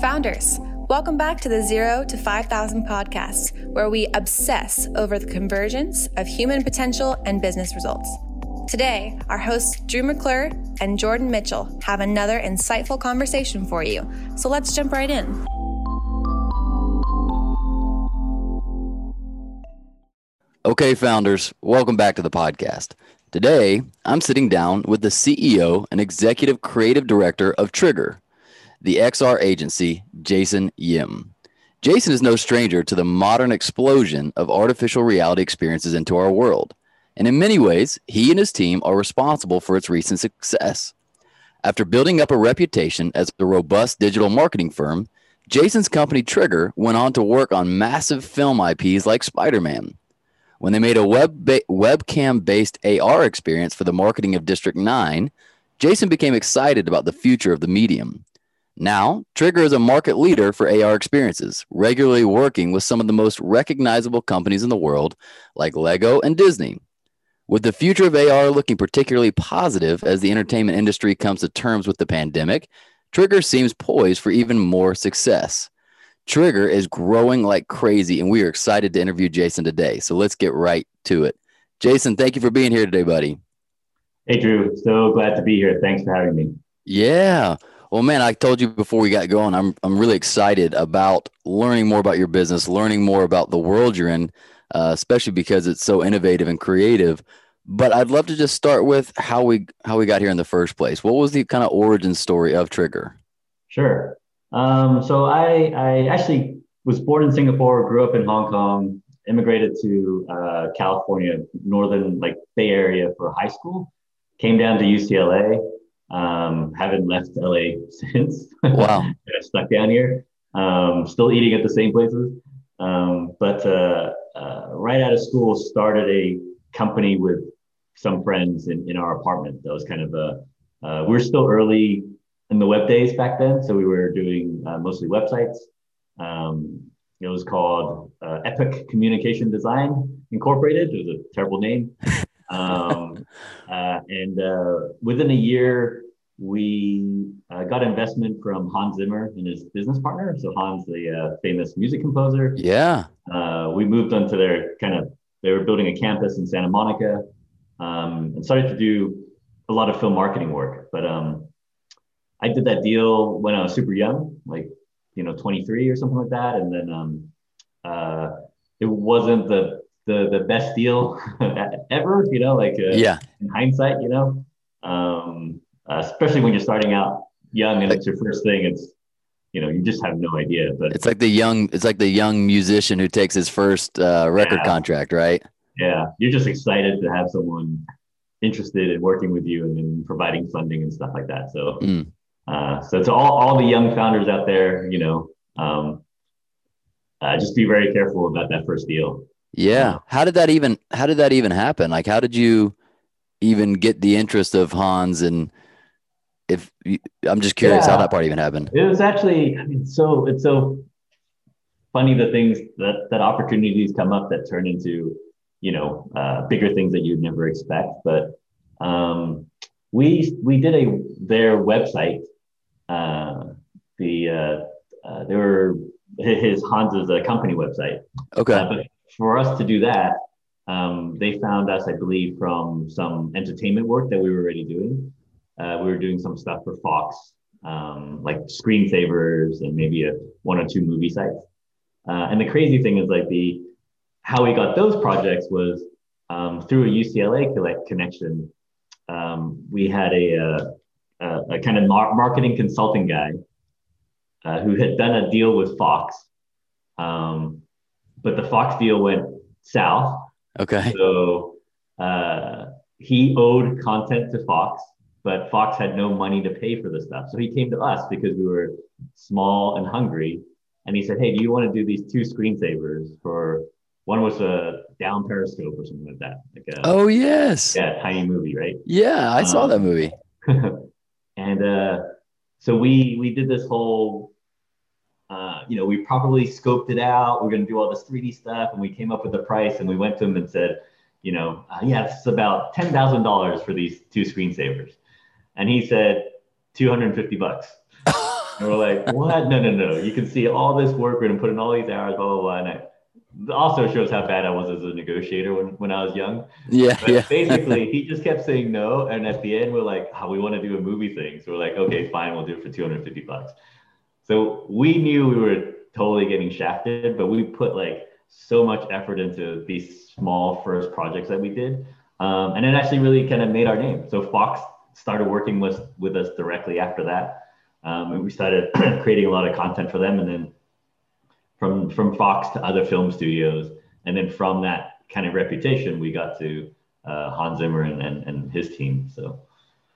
Founders, welcome back to the Zero to 5,000 podcast, where we obsess over the convergence of human potential and business results. Today, our hosts Drew McClure and Jordan Mitchell have another insightful conversation for you. So let's jump right in. Okay, founders, welcome back to the podcast. Today, I'm sitting down with the CEO and executive creative director of Trigger, the XR agency, Jason Yim. Jason is no stranger to the modern explosion of artificial reality experiences into our world. And in many ways, he and his team are responsible for its recent success. After building up a reputation as a robust digital marketing firm, Jason's company Trigger went on to work on massive film IPs like Spider Man. When they made a web ba- webcam based AR experience for the marketing of District 9, Jason became excited about the future of the medium. Now, Trigger is a market leader for AR experiences, regularly working with some of the most recognizable companies in the world, like Lego and Disney. With the future of AR looking particularly positive as the entertainment industry comes to terms with the pandemic, Trigger seems poised for even more success. Trigger is growing like crazy, and we are excited to interview Jason today. So let's get right to it. Jason, thank you for being here today, buddy. Hey, Drew. So glad to be here. Thanks for having me. Yeah. Well, man, I told you before we got going, I'm I'm really excited about learning more about your business, learning more about the world you're in, uh, especially because it's so innovative and creative. But I'd love to just start with how we how we got here in the first place. What was the kind of origin story of Trigger? Sure. Um, so I I actually was born in Singapore, grew up in Hong Kong, immigrated to uh, California, northern like Bay Area for high school, came down to UCLA um, haven't left LA since. Wow. stuck down here. Um, still eating at the same places. Um, but uh, uh, right out of school, started a company with some friends in, in our apartment. That was kind of a, uh, we were still early in the web days back then. So we were doing uh, mostly websites. Um, it was called uh, Epic Communication Design Incorporated. It was a terrible name. Um, uh, and uh, within a year, we uh, got investment from Hans Zimmer and his business partner. So Hans, the uh, famous music composer. Yeah. Uh, we moved on to their kind of. They were building a campus in Santa Monica, um, and started to do a lot of film marketing work. But um, I did that deal when I was super young, like you know, 23 or something like that, and then um, uh, it wasn't the the the best deal ever. You know, like uh, yeah, in hindsight, you know, um, uh, especially when you're starting out young and it's your first thing. It's you know you just have no idea. But it's like the young it's like the young musician who takes his first uh, record yeah. contract, right? Yeah, you're just excited to have someone interested in working with you and then providing funding and stuff like that. So, mm. uh, so to all all the young founders out there, you know. Um, uh, just be very careful about that first deal. Yeah. How did that even how did that even happen? Like how did you even get the interest of Hans and if you, I'm just curious yeah. how that part even happened. It was actually I mean so it's so funny the things that that opportunities come up that turn into you know uh, bigger things that you'd never expect but um, we we did a their website uh, the uh, uh, they were his Hans's uh, company website okay uh, but for us to do that, um, they found us, I believe, from some entertainment work that we were already doing. Uh, we were doing some stuff for Fox, um, like screensavers and maybe a one or two movie sites. Uh, and the crazy thing is like the how we got those projects was um, through a UCLA collect connection. Um, we had a, a, a, a kind of mar- marketing consulting guy uh, who had done a deal with Fox. Um, but the Fox deal went south. Okay. So uh, he owed content to Fox, but Fox had no money to pay for the stuff. So he came to us because we were small and hungry. And he said, Hey, do you want to do these two screensavers for one was a down periscope or something like that? Like a, oh, yes. Yeah, tiny movie, right? Yeah, I um, saw that um, movie. and uh, so we we did this whole uh, you know, we properly scoped it out. We're going to do all this 3D stuff, and we came up with the price. And we went to him and said, you know, uh, yeah, it's about ten thousand dollars for these two screensavers, and he said two hundred and fifty bucks. And we're like, what? No, no, no. You can see all this work. We're gonna put in all these hours, blah blah blah. And I, also shows how bad I was as a negotiator when, when I was young. Yeah, but yeah. basically, he just kept saying no, and at the end, we're like, oh, we want to do a movie thing. So we're like, okay, fine, we'll do it for 250 bucks. So we knew we were totally getting shafted, but we put like so much effort into these small first projects that we did, um, and it actually really kind of made our name. So Fox started working with with us directly after that. Um, and we started creating a lot of content for them, and then from from Fox to other film studios, and then from that kind of reputation, we got to uh, Hans Zimmer and, and, and his team. So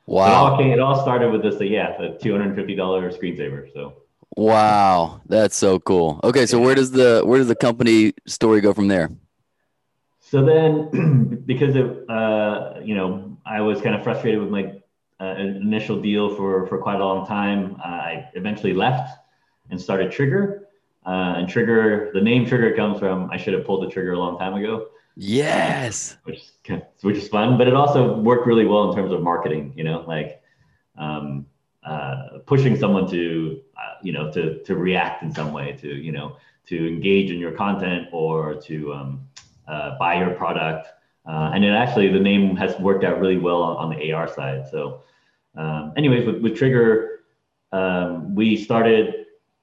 wow, it all, came, it all started with this. Uh, yeah, the two hundred and fifty dollar screensaver. So wow, that's so cool. Okay, so where does the where does the company story go from there? So then, because of uh, you know, I was kind of frustrated with my uh, initial deal for for quite a long time. I eventually left and started Trigger. Uh, and trigger, the name trigger comes from I should have pulled the trigger a long time ago. Yes. Which which is fun, but it also worked really well in terms of marketing. You know, like um, uh, pushing someone to uh, you know to to react in some way, to you know to engage in your content or to um, uh, buy your product. Uh, and it actually the name has worked out really well on, on the AR side. So, um, anyways, with, with Trigger, um, we started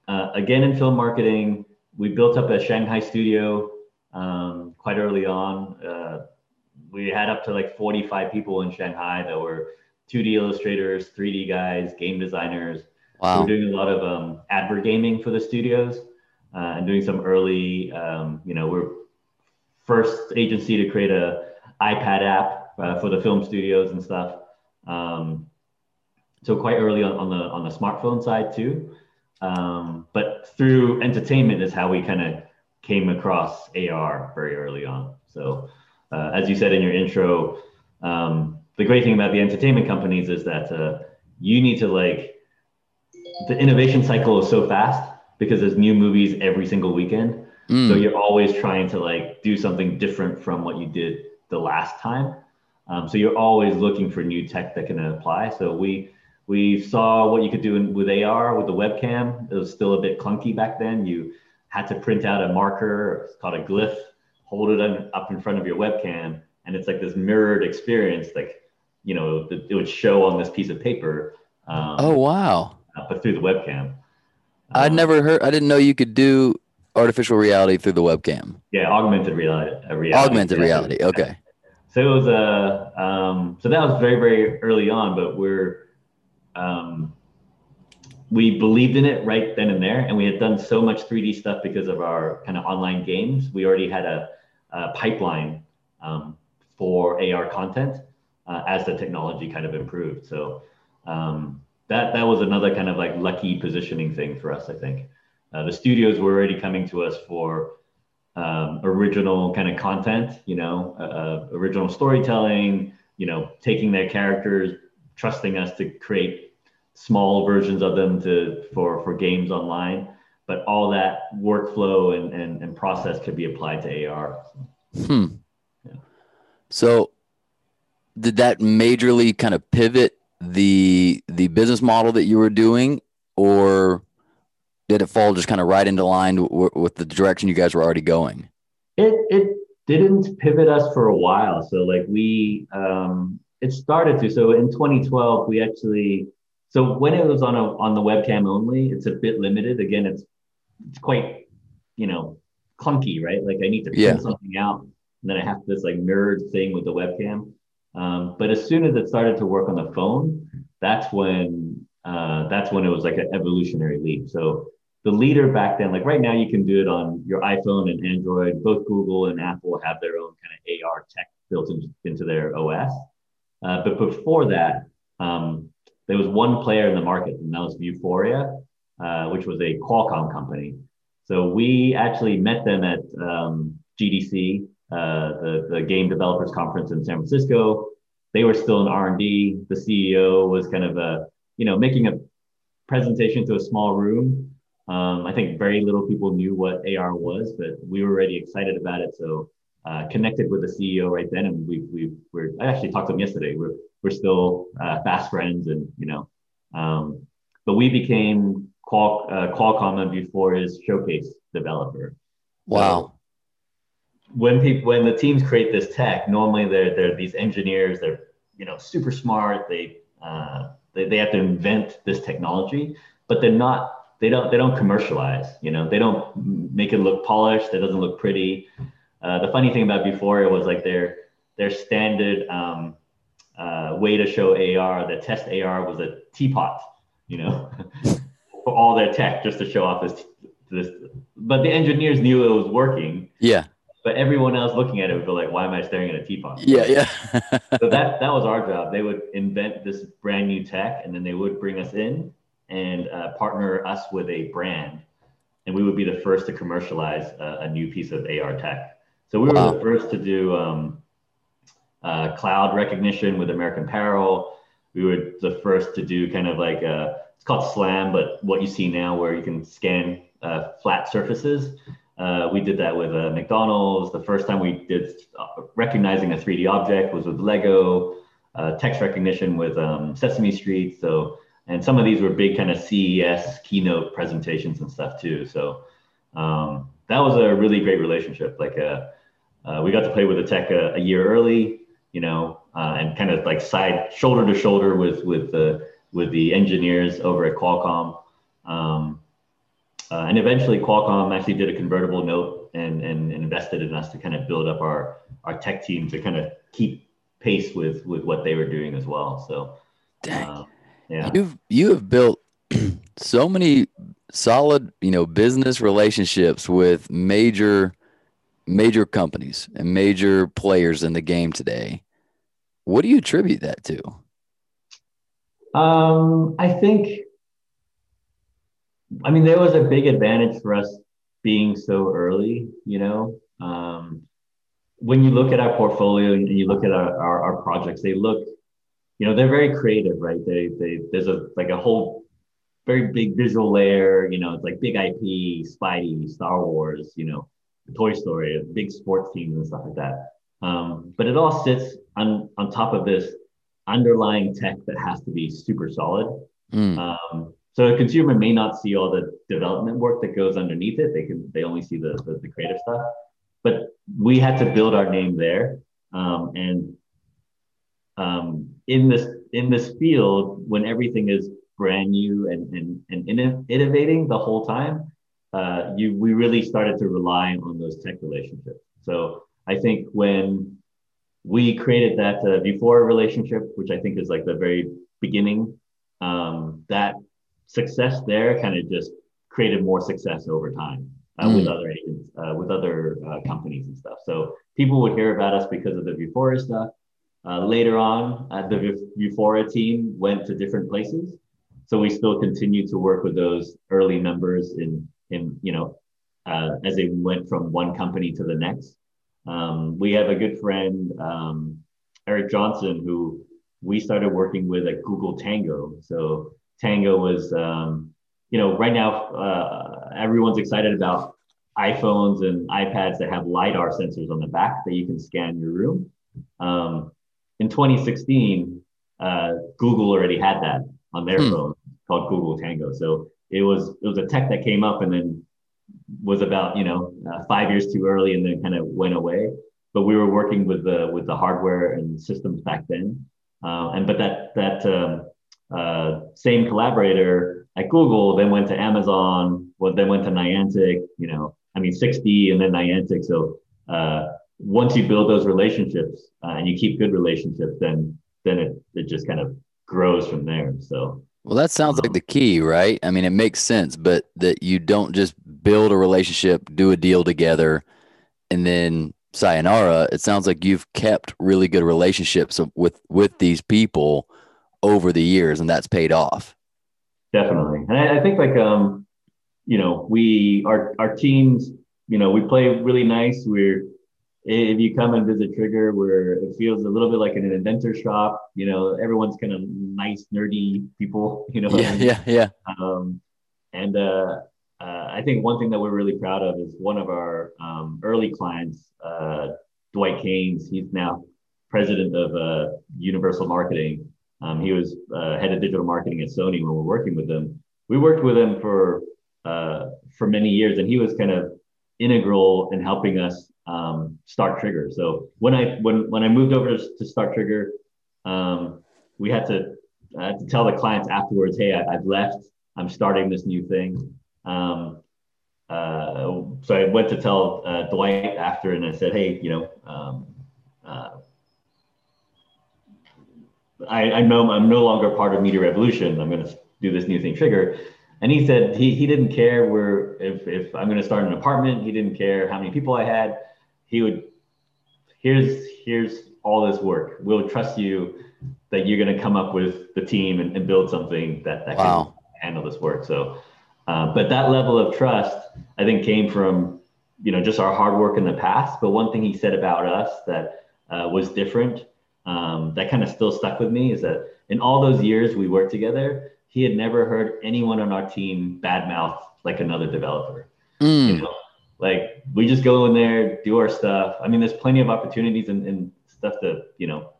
uh, again, in film marketing, we built up a Shanghai studio um, quite early on. Uh, we had up to like 45 people in Shanghai that were 2D illustrators, 3D guys, game designers. Wow. We are doing a lot of um, advert gaming for the studios uh, and doing some early, um, you know, we're first agency to create a iPad app uh, for the film studios and stuff. Um, so quite early on, on the on the smartphone side too. Um, but through entertainment is how we kind of came across AR very early on. So, uh, as you said in your intro, um, the great thing about the entertainment companies is that uh, you need to like the innovation cycle is so fast because there's new movies every single weekend. Mm. So you're always trying to like do something different from what you did the last time. Um, so you're always looking for new tech that can apply. So we we saw what you could do in, with AR with the webcam. It was still a bit clunky back then. You had to print out a marker, it's called a glyph, hold it up in front of your webcam, and it's like this mirrored experience. Like, you know, it would show on this piece of paper. Um, oh wow! Uh, but through the webcam. I'd um, never heard. I didn't know you could do artificial reality through the webcam. Yeah, augmented reality. Uh, reality. Augmented reality. Okay. So it was a. Uh, um, so that was very very early on, but we're um, we believed in it right then and there, and we had done so much 3D stuff because of our kind of online games. We already had a, a pipeline um, for AR content uh, as the technology kind of improved. So um, that that was another kind of like lucky positioning thing for us, I think. Uh, the studios were already coming to us for um, original kind of content, you know, uh, uh original storytelling, you know, taking their characters, trusting us to create small versions of them to for for games online but all that workflow and, and, and process could be applied to ar hmm yeah. so did that majorly kind of pivot the the business model that you were doing or did it fall just kind of right into line w- with the direction you guys were already going it it didn't pivot us for a while so like we um it started to. So in 2012, we actually so when it was on a on the webcam only, it's a bit limited. Again, it's it's quite you know clunky, right? Like I need to print yeah. something out, and then I have this like mirrored thing with the webcam. Um, but as soon as it started to work on the phone, that's when uh, that's when it was like an evolutionary leap. So the leader back then, like right now, you can do it on your iPhone and Android. Both Google and Apple have their own kind of AR tech built in, into their OS. Uh, but before that, um, there was one player in the market, and that was Vuforia, uh, which was a Qualcomm company. So we actually met them at um, GDC, uh, the, the Game Developers Conference in San Francisco. They were still in R&D. The CEO was kind of a, you know, making a presentation to a small room. Um, I think very little people knew what AR was, but we were already excited about it. So uh, connected with the CEO right then, and we we we're I actually talked to him yesterday. We're we're still uh, fast friends, and you know, um, but we became Qual, uh, Qualcomm and Vuforia's Showcase developer. Wow. So when people when the teams create this tech, normally they're they're these engineers. They're you know super smart. They uh, they, they have to invent this technology, but they're not. They don't they don't commercialize. You know they don't make it look polished. It doesn't look pretty. Uh, the funny thing about Vuforia was like their their standard um, uh, way to show AR, the test AR was a teapot. You know. for all their tech just to show off this this but the engineers knew it was working Yeah. but everyone else looking at it would be like why am i staring at a teapot Yeah. Yeah. so that that was our job they would invent this brand new tech and then they would bring us in and uh, partner us with a brand and we would be the first to commercialize a, a new piece of ar tech so we were the first to do um, uh, cloud recognition with american apparel we were the first to do kind of like a, it's called slam but what you see now where you can scan uh, flat surfaces uh, we did that with uh, McDonald's. The first time we did uh, recognizing a 3D object was with Lego, uh, text recognition with um, Sesame Street. So, and some of these were big kind of CES keynote presentations and stuff too. So, um, that was a really great relationship. Like, uh, we got to play with the tech a, a year early, you know, uh, and kind of like side shoulder to shoulder with with the with the engineers over at Qualcomm. Um, uh, and eventually, Qualcomm actually did a convertible note and, and, and invested in us to kind of build up our, our tech team to kind of keep pace with, with what they were doing as well. So, Dang. uh, yeah. You've you have built so many solid, you know, business relationships with major major companies and major players in the game today. What do you attribute that to? Um, I think, I mean, there was a big advantage for us being so early, you know. Um, when you look at our portfolio and you look at our, our, our projects, they look, you know, they're very creative, right? They, they, there's a, like a whole very big visual layer, you know, it's like big IP, Spidey, Star Wars, you know, Toy Story, big sports teams and stuff like that. Um, but it all sits on, on top of this underlying tech that has to be super solid. Mm, Um, so a consumer may not see all the development work that goes underneath it. They can they only see the the, the creative stuff. But we had to build our name there. Um, and um, in this in this field, when everything is brand new and and, and inno- innovating the whole time, uh, you we really started to rely on those tech relationships. So I think when we created that uh, Vuforia relationship, which I think is like the very beginning, um, that success there kind of just created more success over time uh, with Mm. other agents, uh, with other uh, companies and stuff. So people would hear about us because of the Vuforia stuff. Uh, later on, uh, the Vu- Vuforia team went to different places. So we still continue to work with those early members in, in you know, uh, as they went from one company to the next. Um, we have a good friend, um, Eric Johnson, who we started working with at Google Tango. So Tango was, um, you know, right now uh, everyone's excited about iPhones and iPads that have LiDAR sensors on the back that you can scan your room. Um, in 2016, uh, Google already had that on their Hmm. phone called Google Tango. So it was it was a tech that came up and then was about you know uh, five years too early and then kind of went away. But we were working with the with the hardware and systems back then, uh, and but that that um, uh, same collaborator at Google then went to Amazon, well then went to Niantic, you know, I mean 6D and then Niantic. So uh, once you build those relationships uh, and you keep good relationships, then then it, it just kind of grows from there. So Well, that sounds like Um, the key, right? I mean, it makes sense, but that you don't just build a relationship, do a deal together, and then sayonara. It sounds like you've kept really good relationships with with these people over the years, and that's paid off. Definitely, and I, I think like um, you know, we our our teams, you know, we play really nice. We're if you come and visit Trigger, where it feels a little bit like an inventor shop. You know, everyone's kind of nice, nerdy people. You know, what I Yeah, mean? yeah, yeah. Um, and uh, uh, I think one thing that we're really proud of is one of our um, early clients, uh, Dwight Caines. He's now president of uh, Universal Marketing. Um, he was uh, head of digital marketing at Sony when we we're working with them. we worked with him for uh, for many years, and he was kind of integral in helping us um, start Trigger. So when I when when I moved over to, to start Trigger, um, we had to I had to tell the clients afterwards, hey, I, have left. I'm starting this new thing. Um, uh, so I went to tell uh, Dwight after, and I said, hey, you know, um, uh, I, I know I'm no longer part of Media Revolution. I'm going to do this new thing, Trigger. And he said he, he didn't care where if, if I'm going to start an apartment. He didn't care how many people I had. He would here's here's all this work. We'll trust you that you're going to come up with the team and, and build something that, that wow. can handle this work. So, uh, but that level of trust, I think, came from you know just our hard work in the past. But one thing he said about us that uh, was different, um, that kind of still stuck with me, is that in all those years we worked together, he had never heard anyone on our team badmouth like another developer. Mm. You know, like we just go in there, do our stuff. I mean, there's plenty of opportunities and, and stuff to you know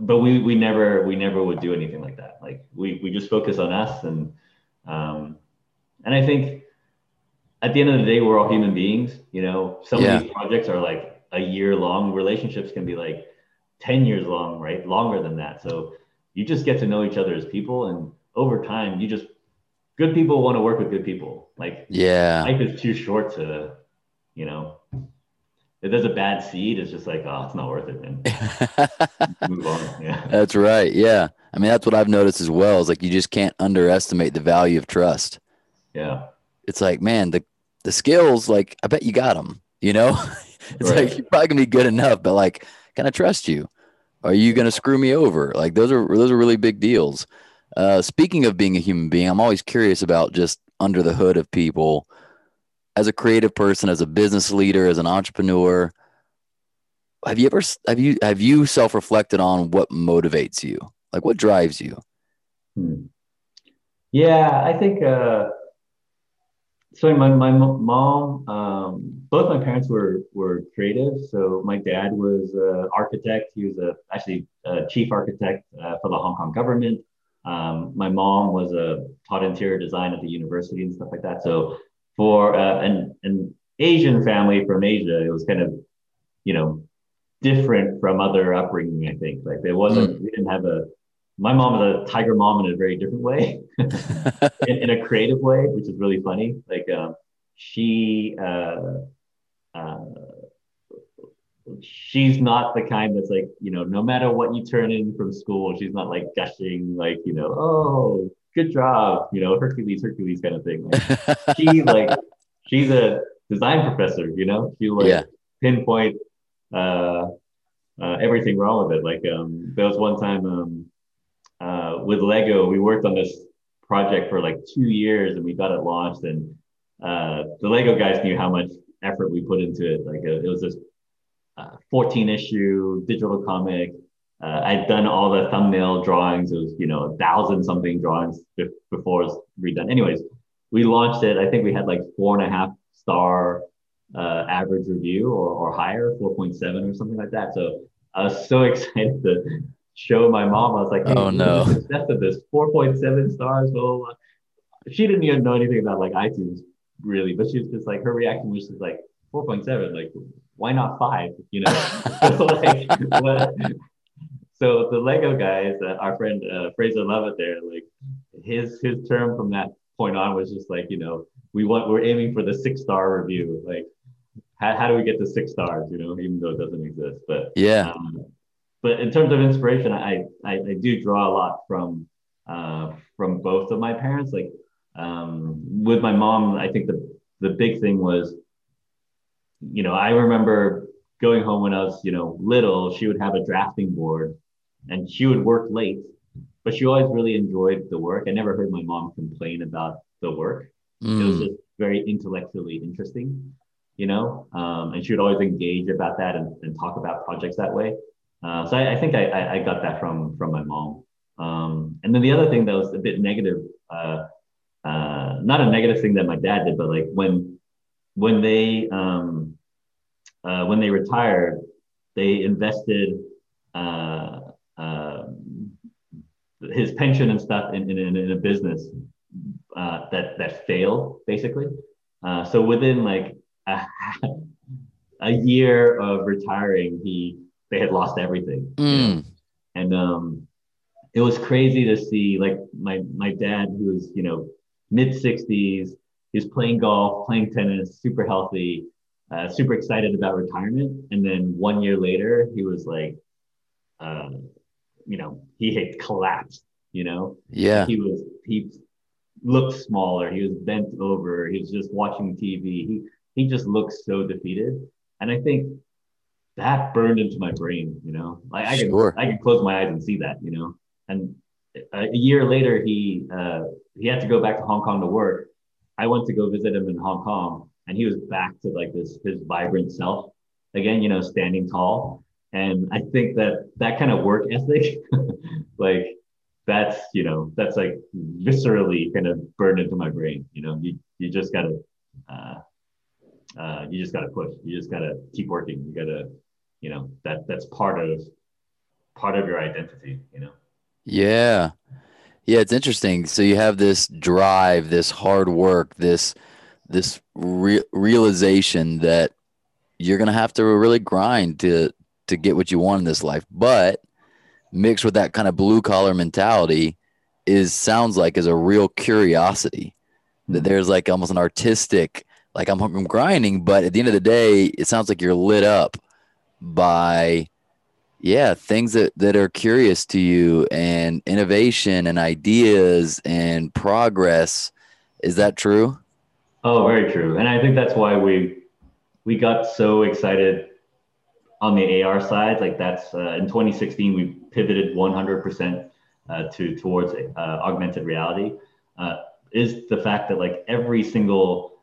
but we we never we never would do anything like that. Like we we just focus on us and um, and I think at the end of the day we're all human beings. You know, some yeah. of these projects are like a year long. Relationships can be like ten years long, right? Longer than that. So you just get to know each other as people, and over time you just good people want to work with good people. Like yeah, life is too short to you know if there's a bad seed, it's just like, oh, it's not worth it, man. Move on. Yeah. That's right. Yeah. I mean, that's what I've noticed as well. Is like you just can't underestimate the value of trust. Yeah. It's like, man, the the skills, like, I bet you got them. You know, it's right. like you're probably gonna be good enough, but like, can I trust you? Are you gonna screw me over? Like, those are those are really big deals. Uh, speaking of being a human being, I'm always curious about just under the hood of people as a creative person, as a business leader, as an entrepreneur, have you ever have you have you self reflected on what motivates you? Like what drives you? Hmm. Yeah, I think uh, so. My my mom, um, both my parents were were creative. So my dad was an architect. He was a actually a chief architect uh, for the Hong Kong government. Um, my mom was a taught interior design at the university and stuff like that. So for uh, an, an Asian family from Asia, it was kind of, you know, different from other upbringing. I think like there wasn't, mm. we didn't have a. My mom is a tiger mom in a very different way, in, in, a creative way, which is really funny. Like um, she, uh, uh, she's not the kind that's like, you know, no matter what you turn in from school, she's not like gushing, like, you know, oh, good job, you know, Hercules, Hercules kind of thing. Like, she like she's a design professor, you know, she like yeah. pinpoint uh, uh, everything wrong with it. Like um, there was one time um, uh, with Lego, we worked on this project for like two years and we got it launched, and uh, the Lego guys knew how much effort we put into it. Like it, it was this uh, 14 issue digital comic uh, I'd done all the thumbnail drawings. It was, you know, a thousand something drawings before it was redone. Anyways, we launched it. I think we had like four and a half star uh, average review or, or higher, 4.7 or something like that. So I was so excited to show my mom. I was like, hey, oh no, success of this 4.7 stars. Well, she didn't even know anything about like iTunes really, but she was just like, her reaction was just like 4.7, like, why not five? You know, like, what, so the Lego guys, uh, our friend uh, Fraser Lovett there, like his his term from that point on was just like, you know, we want we're aiming for the six star review. Like, how, how do we get to six stars? You know, even though it doesn't exist. But yeah. Um, but in terms of inspiration, I, I I do draw a lot from uh, from both of my parents. Like um, with my mom, I think the the big thing was, you know, I remember going home when I was, you know, little. She would have a drafting board and she would work late, but she always really enjoyed the work. I never heard my mom complain about the work. Mm. It was mm. just very intellectually interesting, you know, um, and she would always engage about that and, and talk about projects that way. Uh, so I, I think I, I, got that from from my mom. Um, and then the other thing that was a bit negative, uh, uh, not a negative thing that my dad did, but like when when they um, uh, when they retired, they invested uh, his pension and stuff in, in, in a business uh, that that failed basically. Uh, so within like a, a, year of retiring, he they had lost everything, mm. you know? And um, it was crazy to see like my my dad who was you know mid 60s he was playing golf playing tennis super healthy uh, super excited about retirement and then one year later he was like uh, you know he had collapsed you know? Yeah. He was he looked smaller. He was bent over. He was just watching tv he he just looked so defeated. And i think that burned into my brain you know? Like i can, I can close my eyes and see that you know? And a year later, he uh, he had to go back to Hong Kong to work. I went to go visit him in Hong Kong, and he was back to like this his vibrant self. Again. You know, standing tall. And I think that that kind of work ethic, like that's you know that's like viscerally kind of burned into my brain. You know, you you just gotta uh, uh, you just gotta push. You just gotta keep working. You gotta you know that that's part of part of your identity. You know. Yeah. Yeah, it's interesting. So you have this drive, this hard work, this this re- realization that you're going to have to really grind to to get what you want in this life. But mixed with that kind of blue collar mentality is sounds like is a real curiosity that mm-hmm. there's like almost an artistic like I'm, I'm grinding, but at the end of the day, it sounds like you're lit up by yeah things that that are curious to you and innovation and ideas and progress is that true oh very true and i think that's why we we got so excited on the ar side like that's uh, in 2016 we pivoted 100% uh, to towards uh, augmented reality uh, is the fact that like every single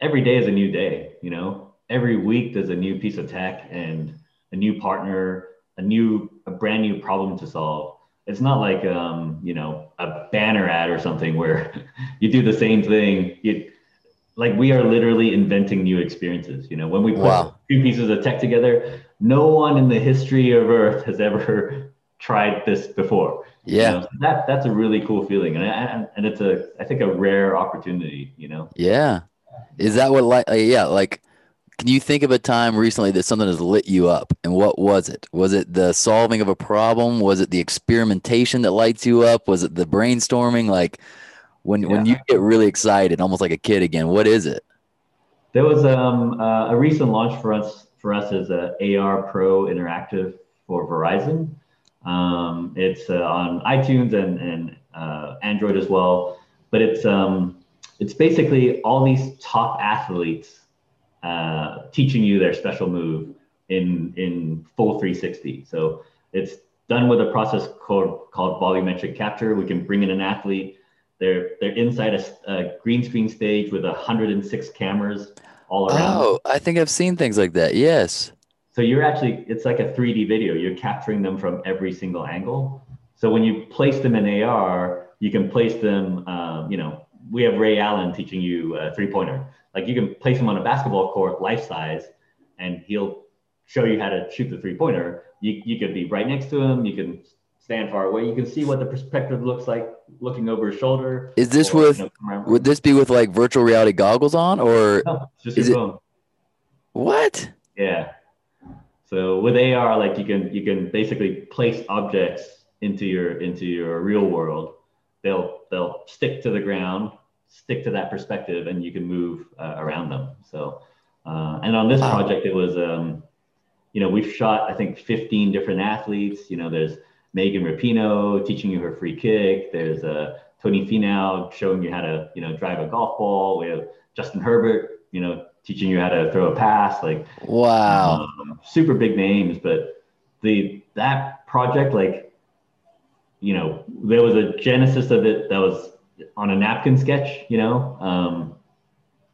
every day is a new day you know every week there's a new piece of tech and a new partner, a new, a brand new problem to solve. It's not like, um, you know, a banner ad or something where you do the same thing. You, like we are literally inventing new experiences. You know, when we put wow. two pieces of tech together, no one in the history of Earth has ever tried this before. Yeah, you know? that that's a really cool feeling, and and, and it's a I think a rare opportunity. You know. Yeah, is that what like uh, yeah like can you think of a time recently that something has lit you up? And what was it? Was it the solving of a problem? Was it the experimentation that lights you up? Was it the brainstorming? Like when yeah. when you get really excited, almost like a kid again, what is it? There was um, uh, a recent launch for us for us as a AR Pro Interactive for Verizon. Um, it's uh, on iTunes and, and uh, Android as well. But it's um, it's basically all these top athletes uh, teaching you their special move in in full 360. So it's done with a process called called volumetric capture. We can bring in an athlete. They're they're inside a, a green screen stage with 106 cameras all around. Oh, I think I've seen things like that. Yes. So you're actually it's like a 3D video. You're capturing them from every single angle. So when you place them in AR, you can place them. Um, you know, we have Ray Allen teaching you a three pointer. Like you can place him on a basketball court, life size, and he'll show you how to shoot the three pointer. You, you could be right next to him. You can stand far away. You can see what the perspective looks like looking over his shoulder. Is this or, with, you know, would this be with like virtual reality goggles on or no, just is it, what? Yeah. So with AR, like you can, you can basically place objects into your, into your real world. They'll, they'll stick to the ground stick to that perspective and you can move uh, around them. So, uh, and on this wow. project, it was, um, you know, we've shot, I think, 15 different athletes. You know, there's Megan Rapinoe teaching you her free kick. There's uh, Tony Finau showing you how to, you know, drive a golf ball. We have Justin Herbert, you know, teaching you how to throw a pass. Like, wow, um, super big names. But the that project, like, you know, there was a genesis of it that was on a napkin sketch, you know, um,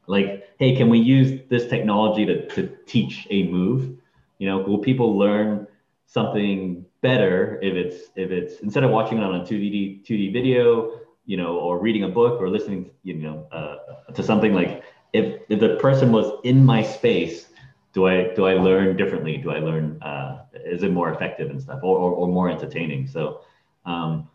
like, hey, can we use this technology to, to teach a move? You know, will people learn something better if it's if it's instead of watching it on a 2D 2D video, you know, or reading a book or listening, you know, uh, to something like if if the person was in my space, do I do I learn differently? Do I learn uh, is it more effective and stuff or, or, or more entertaining? So um,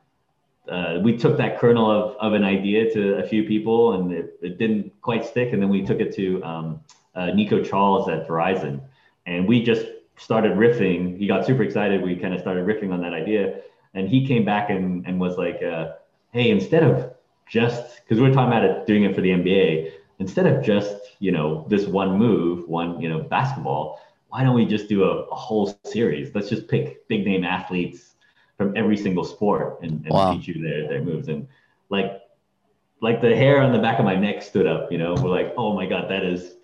uh, we took that kernel of, of an idea to a few people and it, it didn't quite stick. And then we took it to um, uh, Nico Charles at Verizon. And we just started riffing. He got super excited. We kind of started riffing on that idea. And he came back and, and was like, uh, hey, instead of just, because we are talking about it, doing it for the NBA, instead of just, you know, this one move, one, you know, basketball, why don't we just do a, a whole series? Let's just pick big name athletes from every single sport and, and wow. teach you their, their moves. And like, like the hair on the back of my neck stood up, you know, we're like, oh my God, that is,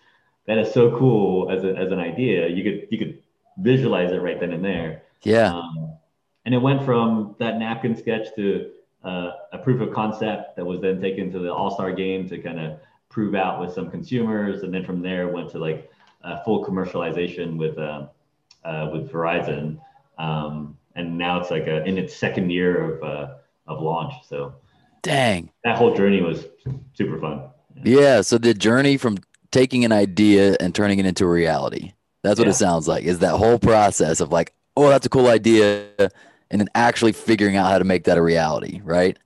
that is so cool as, a, as an idea. You could, you could visualize it right then and there. Yeah. Um, and it went from that napkin sketch to uh, a proof of concept that was then taken to the all-star game to kind of prove out with some consumers. And then from there went to like a full commercialization with, uh, uh, with Verizon. Um, and now it's like a, in its second year of uh, of launch. So, dang, that whole journey was super fun. Yeah. yeah so the journey from taking an idea and turning it into a reality. That's what yeah. it sounds like. Is that whole process of like, oh, that's a cool idea, and then actually figuring out how to make that a reality, right?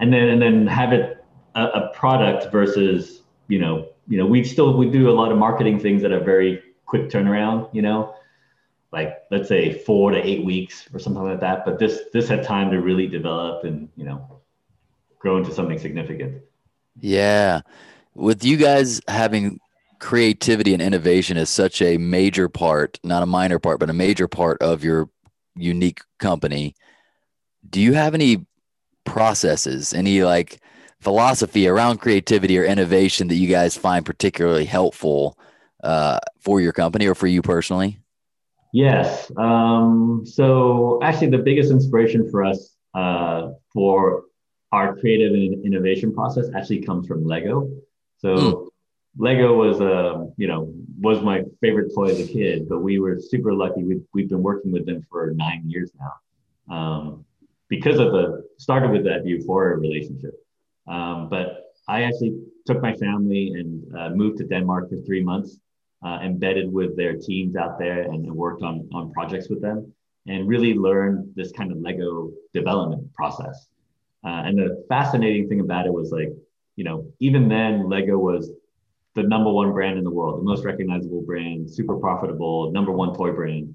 And then and then have it a, a product versus you know you know we still we do a lot of marketing things that are very quick turnaround. You know, like let's say four to eight weeks or something like that. But this this had time to really develop and you know grow into something significant. Yeah, with you guys having creativity and innovation is such a major part, not a minor part, but a major part of your unique company. Do you have any processes, any like philosophy around creativity or innovation that you guys find particularly helpful uh, for your company or for you personally? Yes. Um, so actually, the biggest inspiration for us uh, for our creative and innovation process actually comes from Lego. So mm. Lego was, uh, you know, was my favorite toy as a kid, but we were super lucky. We've, we've been working with them for nine years now um, because of the started with that Vuforia relationship. Um, but I actually took my family and uh, moved to Denmark for three months uh, embedded with their teams out there and worked on, on projects with them and really learned this kind of Lego development process. Uh, and the fascinating thing about it was like, you know, even then, Lego was the number one brand in the world, the most recognizable brand, super profitable, number one toy brand.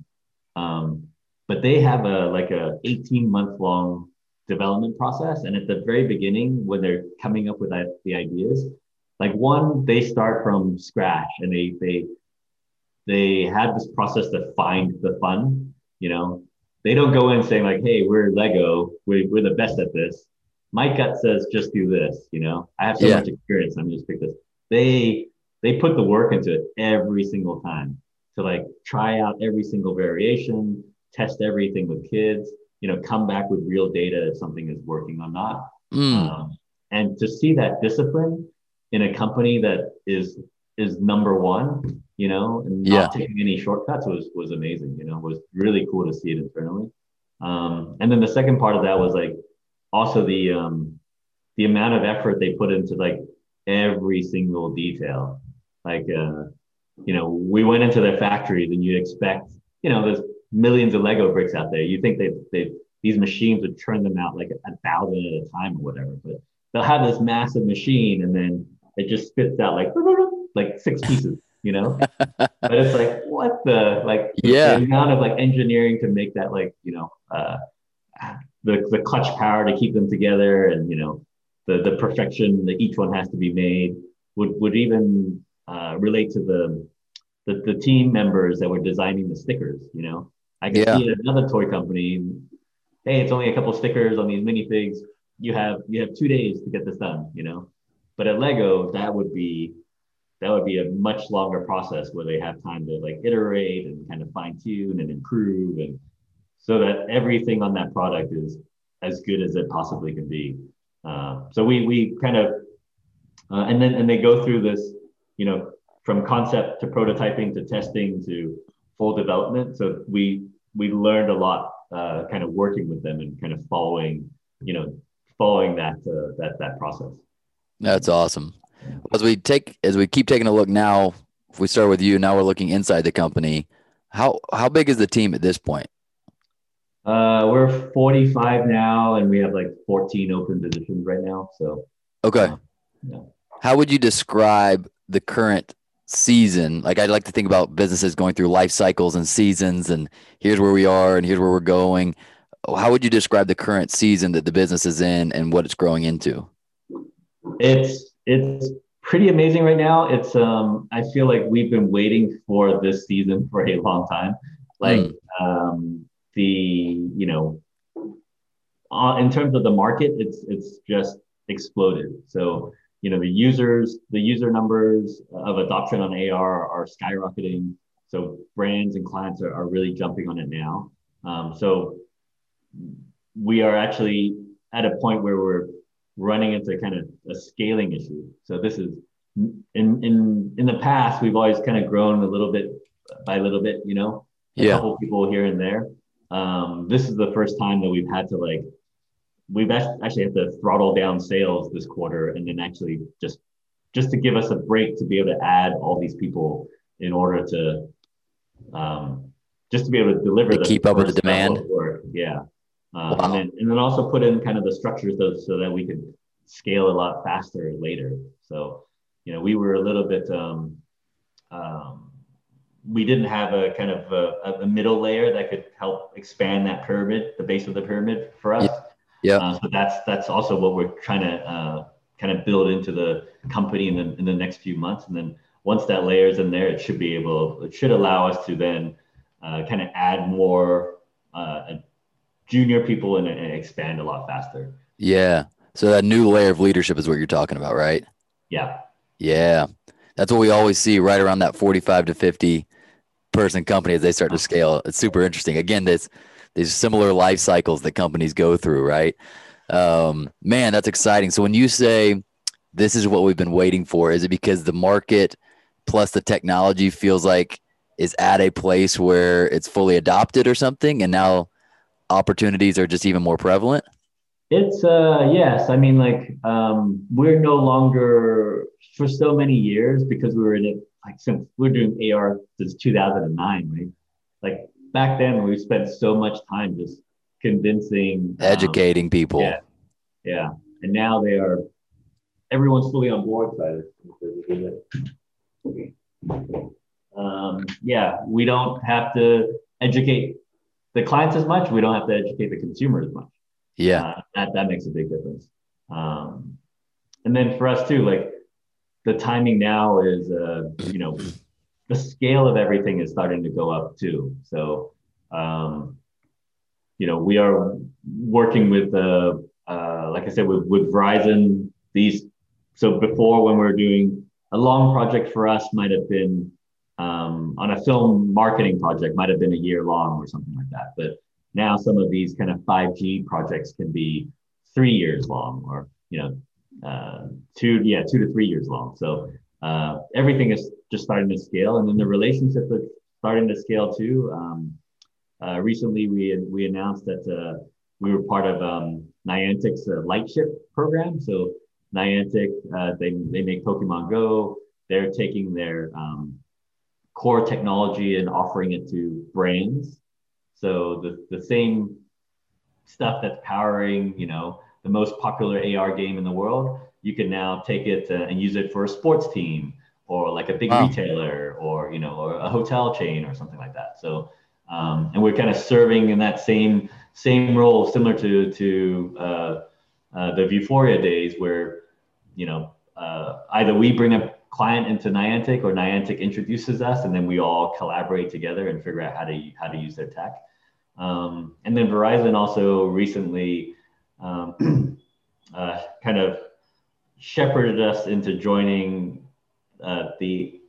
Um, but they have a like a 18 month long development process. And at the very beginning, when they're coming up with the ideas, like one, they start from scratch and they they they had this process to find the fun. You know, they don't go in saying like, "Hey, we're Lego, we're, we're the best at this." My gut says just do this. You know, I have so yeah. much experience. I'm just pick this. They they put the work into it every single time to like try out every single variation, test everything with kids. You know, come back with real data if something is working or not. Mm. Um, and to see that discipline in a company that is is number one, you know, and yeah. not taking any shortcuts was was amazing. You know, it was really cool to see it internally. Um, and then the second part of that was like also the um, the amount of effort they put into like every single detail. Like, uh, you know, we went into their factories and you expect, you know, there's millions of Lego bricks out there. You think they they these machines would turn them out like a thousand at a time or whatever, but they'll have this massive machine and then it just spits out like like six pieces, you know. but it's like what the like yeah the amount of like engineering to make that like you know uh, the the clutch power to keep them together and you know the the perfection that each one has to be made would would even uh, relate to the, the the team members that were designing the stickers. You know, I can yeah. see another toy company. Hey, it's only a couple stickers on these minifigs. You have you have two days to get this done. You know, but at Lego, that would be that would be a much longer process where they have time to like iterate and kind of fine tune and improve and so that everything on that product is as good as it possibly can be. Uh, so we we kind of uh, and then and they go through this, you know, from concept to prototyping to testing to full development. So we we learned a lot, uh, kind of working with them and kind of following, you know, following that uh, that that process. That's awesome. As we take as we keep taking a look now, if we start with you, now we're looking inside the company. How how big is the team at this point? Uh, we're 45 now, and we have like 14 open positions right now. So Okay. um, yeah. How would you describe the current season? Like I'd like to think about businesses going through life cycles and seasons and here's where we are and here's where we're going. How would you describe the current season that the business is in and what it's growing into? It's it's pretty amazing right now. It's um I feel like we've been waiting for this season for a long time. Like um the you know uh, in terms of the market, it's it's just exploded. So you know the users the user numbers of adoption on AR are skyrocketing. So brands and clients are, are really jumping on it now. Um, so we are actually at a point where we're running into kind of a scaling issue. So this is in in in the past we've always kind of grown a little bit by a little bit, you know, a Yeah. couple people here and there. Um, this is the first time that we've had to like we've actually had to throttle down sales this quarter and then actually just just to give us a break to be able to add all these people in order to um, just to be able to deliver To the keep up with the demand? work. Yeah. Um, Wow. and, then, and then also put in kind of the structures so, so that we could scale a lot faster later. So, you know, we were a little bit, um, um, we didn't have a kind of a, a middle layer that could help expand that pyramid, the base of the pyramid for us. Yeah. Uh, so that's that's also what we're trying to uh, kind of build into the company in the in the next few months, and then once that layer's in there, it should be able, it should allow us to then uh, kind of add more uh, junior people and, and expand a lot faster. Yeah. So that new layer of leadership is what you're talking about, right? Yeah, Yeah. That's what we always see right around that 45 to 50 person company as they start to scale. It's super interesting. Again, this these similar life cycles that companies go through, right? Um, man, that's exciting. So when you say this is what we've been waiting for, is it because the market plus the technology feels like is at a place where it's fully adopted or something and now opportunities are just even more prevalent? It's uh yes, I mean like um we're no longer for so many years because we were in it like since we're doing AR since 2009, right? Like back then we spent so much time just convincing um, Educating people. yeah. Yeah. And now they are everyone's fully on board side um yeah, we don't have to educate the clients as much, we don't have to educate the consumer as much Yeah. uh, that that makes a big difference. Um, and then for us too, like the timing now is, uh, you know, the scale of everything is starting to go up too. So, um, you know, we are working with, uh, uh, like I said, with, with Verizon. These, so before when we were doing a long project for us, might have been um, on a film marketing project, might have been a year long or something like that. But now some of these kind of 5G projects can be three years long or, you know, uh, two, yeah, two to three years long. So uh, everything is just starting to scale. And then the relationships are starting to scale too. Um, uh, recently, we, we announced that uh, we were part of um, Niantic's uh, Lightship program. So Niantic, uh, they, they make Pokemon Go. They're taking their um, core technology and offering it to brands so the, the same stuff that's powering, you know, the most popular AR game in the world, you can now take it uh, and use it for a sports team or like a big Wow. retailer or, you know, or a hotel chain or something like that. So, um, and we're kind of serving in that same, same role, similar to, to uh, uh, the Vuforia days where, you know, uh, either we bring a client into Niantic or Niantic introduces us and then we all collaborate together and figure out how to, how to use their tech. Um, and then Verizon also recently um, uh, kind of shepherded us into joining uh, the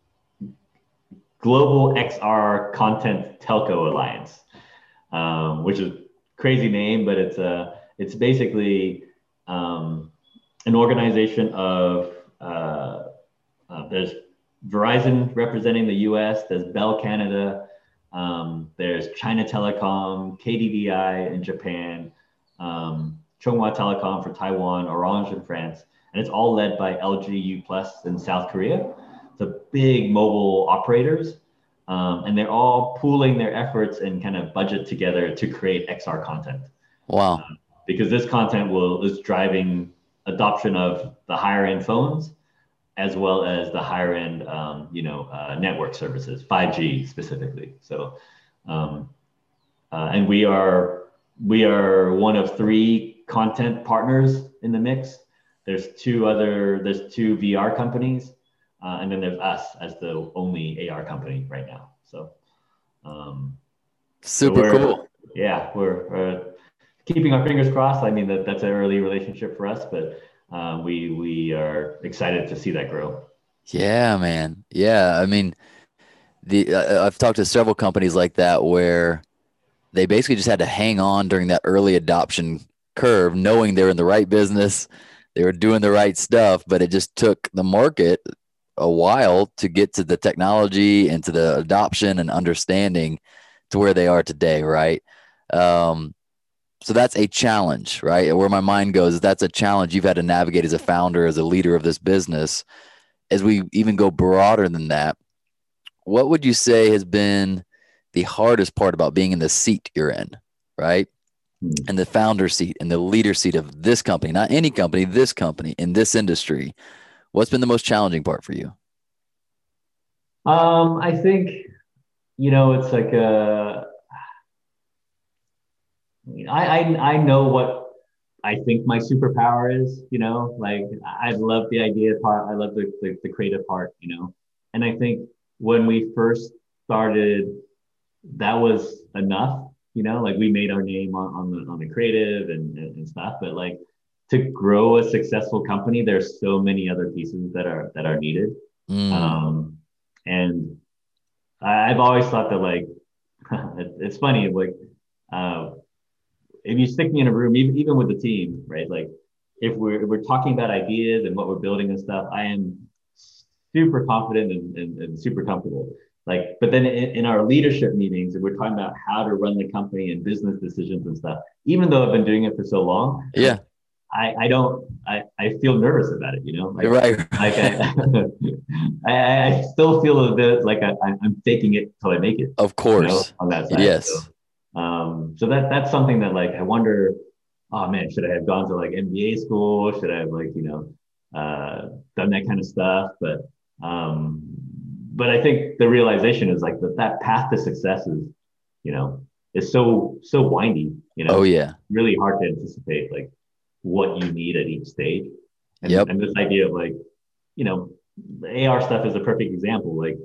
Global XR Content Telco Alliance, um, which is crazy name, but it's a it's basically um, an organization of uh, uh, there's Verizon representing the U.S. There's Bell Canada. Um, there's China Telecom, KDDI in Japan, um, Chunghwa Telecom for Taiwan, Orange in France, and it's all led by LG U Plus in South Korea. The big mobile operators, um, and they're all pooling their efforts and kind of budget together to create XR content. Wow. Um, because this content will is driving adoption of the higher end phones as well as the higher end, um, you know, uh, network services, 5G specifically. So, um, uh, and we are we are one of three content partners in the mix. There's two other there's two VR companies, uh, and then there's us as the only AR company right now. So, um, super so cool. Yeah, we're, we're, keeping our fingers crossed. I mean, that, that's an early relationship for us, but um, we we are excited to see that grow. Yeah, man. Yeah, I mean, the uh, I've talked to several companies like that where they basically just had to hang on during that early adoption curve, knowing they're in the right business, they were doing the right stuff, but it just took the market a while to get to the technology and to the adoption and understanding to where they are today, right? Um, so that's a challenge, right? Where my mind goes, that's a challenge you've had to navigate as a founder, as a leader of this business. As we even go broader than that, what would you say has been the hardest part about being in the seat you're in, right? And the founder seat and the leader seat of this company, not any company, this company in this industry. What's been the most challenging part for you? Um, I think, you know, it's like a, I, I, I know what I think my superpower is, you know, like I love the idea part. I love the, the, the creative part, you know, and I think when we first started, that was enough, you know, like we made our name on, on the, on the creative and, and stuff, but like to grow a successful company, there's so many other pieces that are, that are needed. Mm. Um, and I, have always thought that like, it's funny, like, uh, if you stick me in a room, even, even with the team, right? Like if we're, if we're talking about ideas and what we're building and stuff, I am super confident and, and, and super comfortable. Like, but then in, in, our leadership meetings, if we're talking about how to run the company and business decisions and stuff, even though I've been doing it for so long, yeah, I, I don't, I, I feel nervous about it, you know, like, right. like I, I, I, still feel a bit like I, I'm faking it till I make it. Of course. You know, on that side. Yes. So, um, so that that's something that like I wonder, oh man, should I have gone to like MBA school? Should I have like you know uh, done that kind of stuff? But um, but I think the realization is like that that path to success is you know is so so windy. You know, oh yeah, really hard to anticipate like what you need at each stage. And, yep. and this idea of like you know the AR stuff is a perfect example. Like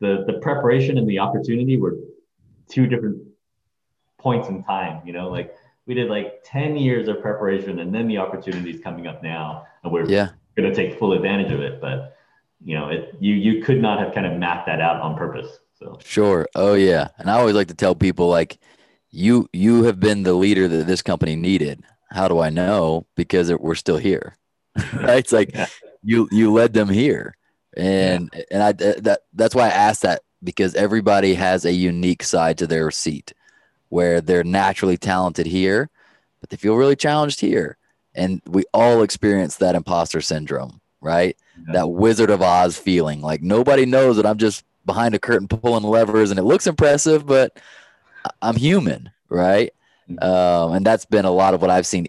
the the preparation and the opportunity were two different points in time, you know, like we did like 10 years of preparation and then the opportunities coming up now and we're yeah. going to take full advantage of it. But you know, it, you, you could not have kind of mapped that out on purpose. So sure. Oh yeah. And I always like to tell people like you, you have been the leader that this company needed. How do I know? Because we're still here. right. It's like yeah. you, you led them here. And, yeah. and I, that, that's why I asked that because everybody has a unique side to their seat where they're naturally talented here, but they feel really challenged here. And we all experience that imposter syndrome, right? Yeah. That Wizard of Oz feeling like nobody knows that I'm just behind a curtain pulling levers and it looks impressive, but I'm human, right? Mm-hmm. Um, and that's been a lot of what I've seen,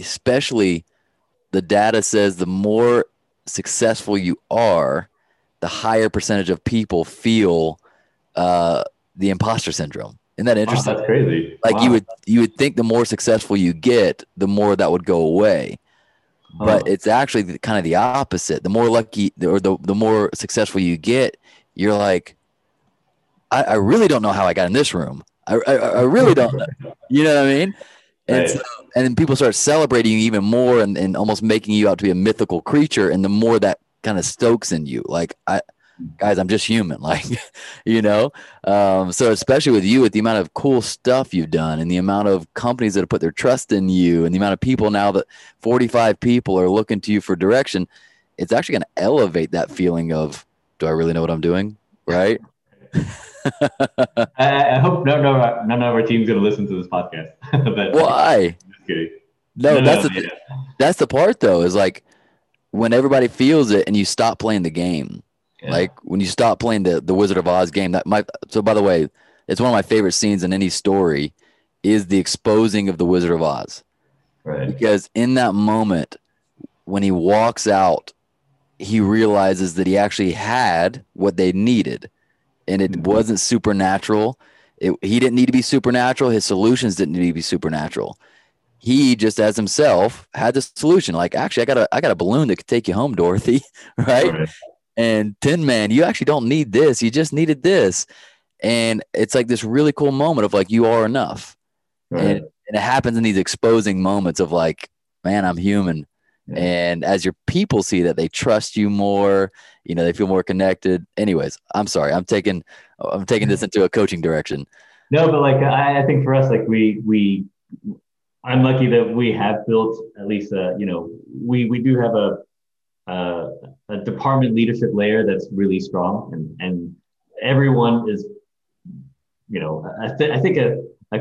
especially the data says the more successful you are, the higher percentage of people feel uh, the imposter syndrome. Isn't that interesting? Oh, that's crazy. Like wow. you would you would think the more successful you get, the more that would go away. But it's actually the, kind of the opposite. The more lucky or the, the more successful you get, you're like, I, I really don't know how I got in this room. I, I, I really don't know. You know what I mean? And right. so, and then people start celebrating you even more and, and almost making you out to be a mythical creature. And the more that kind of stokes in you, like I guys, I'm just human, like, you know? Um, so especially with you, with the amount of cool stuff you've done and the amount of companies that have put their trust in you and the amount of people now that 45 people are looking to you for direction, it's actually going to elevate that feeling of, do I really know what I'm doing? Right. I, I, hope no, no, none of our team's going to listen to this podcast. but why? No, no, that's no, the, yeah. that's the part though, is like when everybody feels it and you stop playing the game Yeah. Like when you stop playing the the Wizard of Oz game, that might. So by the way, it's one of my favorite scenes in any story, is the exposing of the Wizard of Oz. Right. Because in that moment, when he walks out, he realizes that he actually had what they needed, and it mm-hmm. wasn't supernatural. It, he didn't need to be supernatural. His solutions didn't need to be supernatural he just as himself had the solution. Like, actually, I got a I got a balloon that could take you home, Dorothy. Right? right. And Tin Man, you actually don't need this. You just needed this. And it's like this really cool moment of like you are enough. Right. And, and it happens in these exposing moments of like, man, I'm human. Yeah. And as your people see that, they trust you more. You know, they feel more connected. Anyways, I'm sorry. I'm taking I'm taking this into a coaching direction. No, but like I, I think for us, like we we I'm lucky that we have built at least a, you know, we, we do have a, a, a department leadership layer that's really strong and, and everyone is, you know, I, th- I think a, a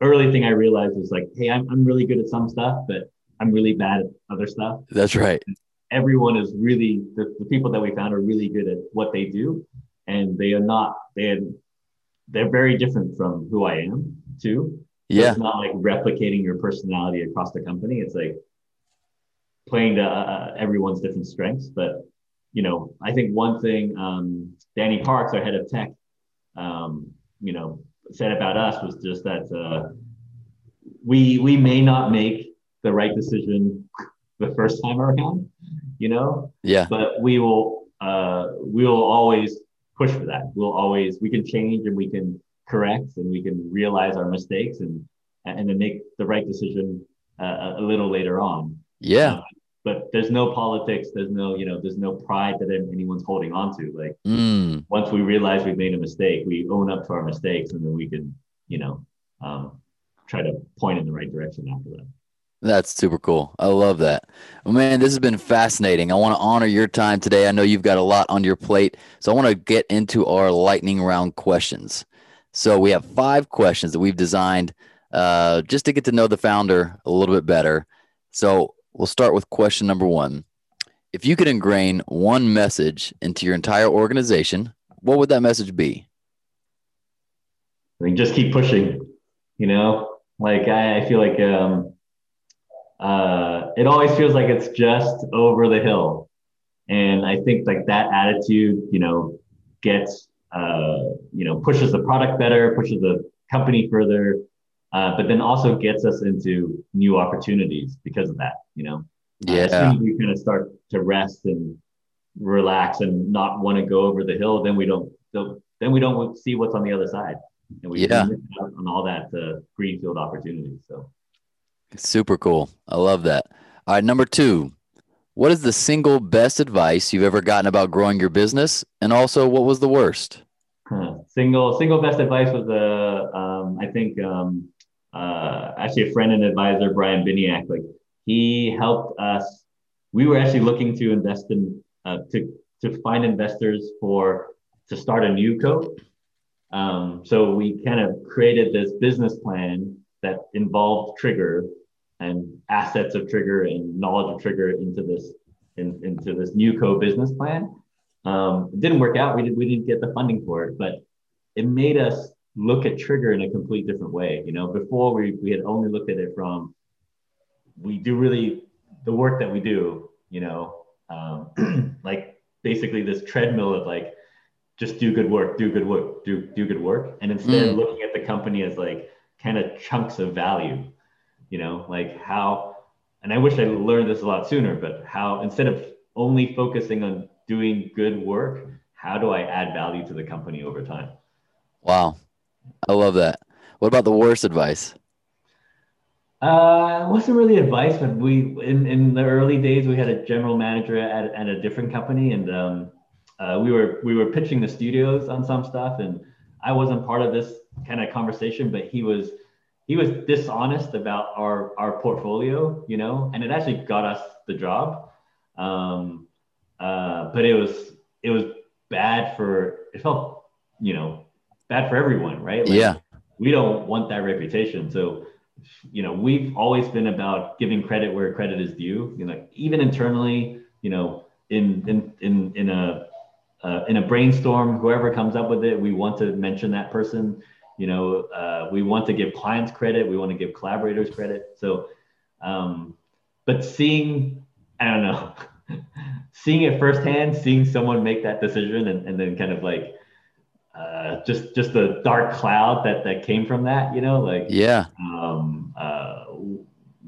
early thing I realized was like, Hey, I'm, I'm really good at some stuff, but I'm really bad at other stuff. That's right. Everyone is really, the, the people that we found are really good at what they do and they are not, they are, they're very different from who I am too yeah. it's not like replicating your personality across the company. It's like playing to uh, uh, everyone's different strengths. But, you know, I think one thing um, Danny Parks, our head of tech, um, you know, said about us was just that uh, we we may not make the right decision the first time around, you know. Yeah. But we will uh, we will always push for that. We'll always we can change and we can correct and we can realize our mistakes and and then make the right decision uh, a little later on. Yeah. Uh, but there's no politics. There's no, you know, there's no pride that anyone's holding on to. Like mm. once we realize we've made a mistake, we own up to our mistakes, and then we can, you know, um, try to point in the right direction after that. That's super cool. I love that. Well, man, this has been fascinating. I want to honor your time today. I know you've got a lot on your plate. So I want to get into our lightning round questions. So we have five questions that we've designed uh, just to get to know the founder a little bit better. So we'll start with question number one. If you could ingrain one message into your entire organization, what would that message be? I mean, just keep pushing. You know, like I, I feel like um, uh, it always feels like it's just over the hill, and I think like that attitude, you know, gets uh, you know, pushes the product better, pushes the company further, uh, but then also gets us into new opportunities because of that. You know, yeah. Uh, as soon as we kind of start to rest and relax and not want to go over the hill, then we don't. Then we don't see what's on the other side, and we yeah. miss out on all that uh, greenfield opportunity. So, super cool. I love that. All right, number two. What is the single best advice you've ever gotten about growing your business? And also, what was the worst? single single best advice was a uh, um, I think um, uh, actually a friend and advisor Brian Biniak like he helped us we were actually looking to invest in uh, to to find investors for to start a new co um, so we kind of created this business plan that involved Trigger and assets of Trigger and knowledge of Trigger into this in, into this new co business plan um, it didn't work out. We, did, we didn't get the funding for it, but it made us look at Trigger in a complete different way. You know, before we, we had only looked at it from, we do really the work that we do, you know, um, like basically this treadmill of like, just do good work, do good work, do, do good work. And instead mm. of looking at the company as like kind of chunks of value, you know, like how, and I wish I learned this a lot sooner, but how instead of only focusing on doing good work, how do I add value to the company over time? Wow. I love that. What about the worst advice? Uh, it wasn't really advice, but we in, in the early days we had a general manager at, at a different company, and um, uh, we were we were pitching the studios on some stuff, and I wasn't part of this kind of conversation, but he was he was dishonest about our our portfolio, you know, and it actually got us the job. Um, uh, but it was it was bad for it felt you know bad for everyone, right? Like, yeah. We don't want that reputation. So, you know, we've always been about giving credit where credit is due. You know, even internally, you know, in in in in a uh, in a brainstorm, whoever comes up with it, we want to mention that person. You know, uh, we want to give clients credit. We want to give collaborators credit. So, um, but seeing, I don't know, seeing it firsthand, seeing someone make that decision, and, and then kind of like uh, just just the dark cloud that that came from that, you know, like yeah, um, uh,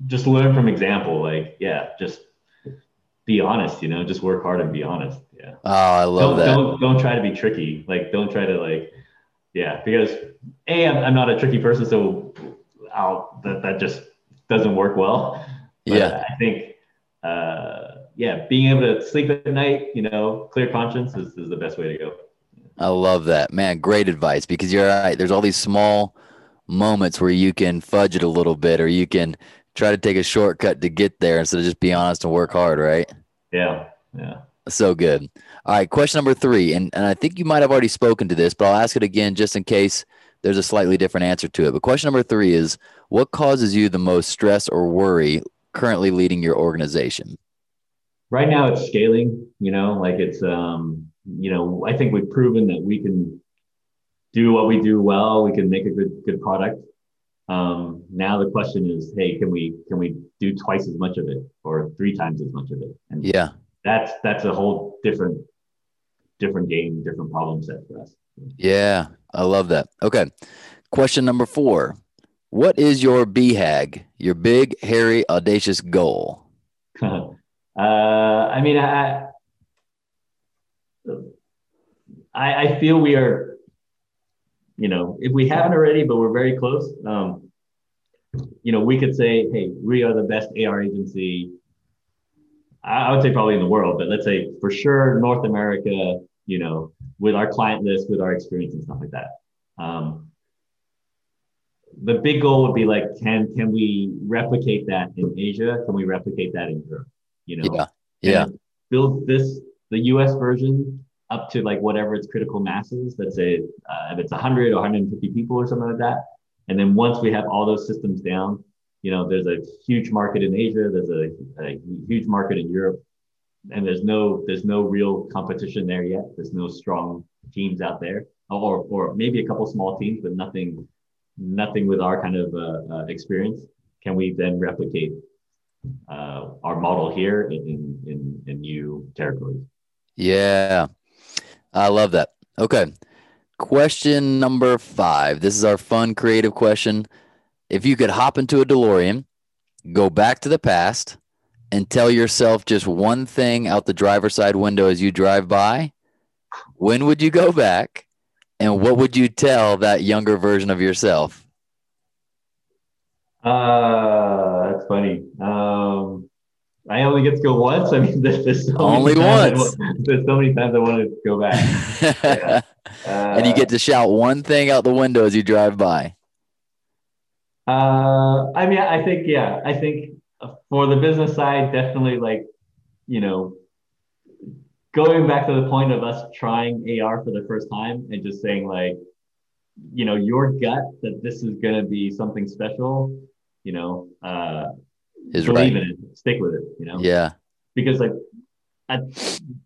just learn from example. Like yeah, just be honest, you know, just work hard and be honest. Yeah. Oh, I love don't, that. Don't don't try to be tricky. Like don't try to like yeah, because a I'm, I'm not a tricky person, so I'll that that just doesn't work well. But yeah, I think uh, yeah, being able to sleep at night, you know, clear conscience is, is the best way to go. I love that, man. Great advice because you're right. There's all these small moments where you can fudge it a little bit, or you can try to take a shortcut to get there instead of just be honest and work hard, right? Yeah, yeah. So good. All right, question number three, and and I think you might have already spoken to this, but I'll ask it again just in case there's a slightly different answer to it. But question number three is, what causes you the most stress or worry currently leading your organization? Right now, it's scaling. You know, like it's um, you know, I think we've proven that we can do what we do well. We can make a good good product. Um, now the question is, hey, can we can we do twice as much of it or three times as much of it? And yeah, that's that's a whole different different game, different problem set for us. Yeah, I love that. Okay, question number four: What is your BHAG, your big, hairy, audacious goal? uh, I mean, I, I I feel we are you know, if we haven't already, but we're very close, um, you know, we could say, hey, we are the best AR agency. I, would say probably in the world, but let's say for sure North America, you know, with our client list, with our experience and stuff like that. Um, the big goal would be like, can can we replicate that in Asia? Can we replicate that in Europe? You know, yeah, yeah. Build this the U.S. version up to like whatever its critical mass is. Let's say uh, if it's 100 or 150 people or something like that. And then once we have all those systems down, you know, there's a huge market in Asia, there's a, a huge market in Europe, and there's no there's no real competition there yet. There's no strong teams out there, or or maybe a couple small teams, but nothing nothing with our kind of uh, uh, experience. Can we then replicate uh, our model here in, in in new territories? Yeah, I love that. Okay. Question number five. This is our fun, creative question. If you could hop into a DeLorean, go back to the past, and tell yourself just one thing out the driver's side window as you drive by, when would you go back? And what would you tell that younger version of yourself? Uh, that's funny. Um, I only get to go once. I mean, there's, so only once. there's so many times I want to go back. yeah. uh, and you get to shout one thing out the window as you drive by. Uh, I mean, I think yeah, I think for the business side, definitely like you know, going back to the point of us trying AR for the first time and just saying like, you know, your gut that this is going to be something special. You know, uh, is believe right. in it, stick with it, you know? Yeah. Because like at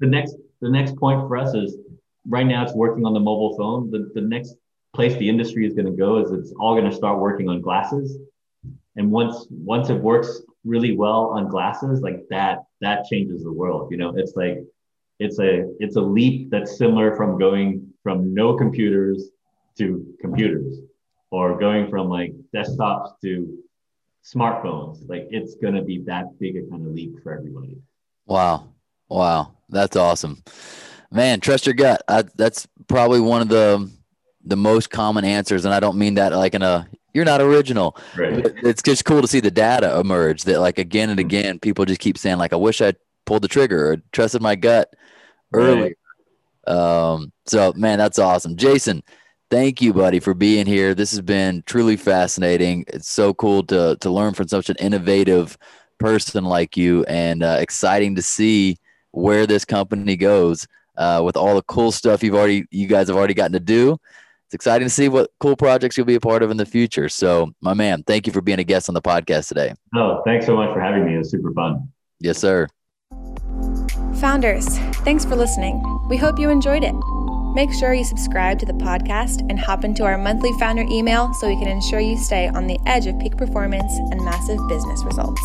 the next the next point for us is right now it's working on the mobile phone. The the next place the industry is going to go is it's all going to start working on glasses. And once once it works really well on glasses, like that that changes the world. You know, it's like it's a it's a leap that's similar from going from no computers to computers or going from like desktops to smartphones. Like it's going to be that big a kind of leap for everybody. Wow. Wow. That's awesome. Man, trust your gut. I, that's probably one of the the most common answers and I don't mean that like in a you're not original. Right. It's just cool to see the data emerge that like again and Mm-hmm. again people just keep saying like I wish I pulled the trigger or trusted my gut earlier. Right. Um so man, that's awesome. Jason, thank you buddy for being here. This has been truly fascinating. It's so cool to to learn from such an innovative person like you and uh, exciting to see where this company goes uh, with all the cool stuff you've already you guys have already gotten to do it's exciting to see what cool projects you'll be a part of in the future so my man thank you for being a guest on the podcast today No, thanks so much for having me. It was super fun. yes sir Founders, thanks for listening. We hope you enjoyed it. Make sure you subscribe to the podcast and hop into our monthly founder email so we can ensure you stay on the edge of peak performance and massive business results.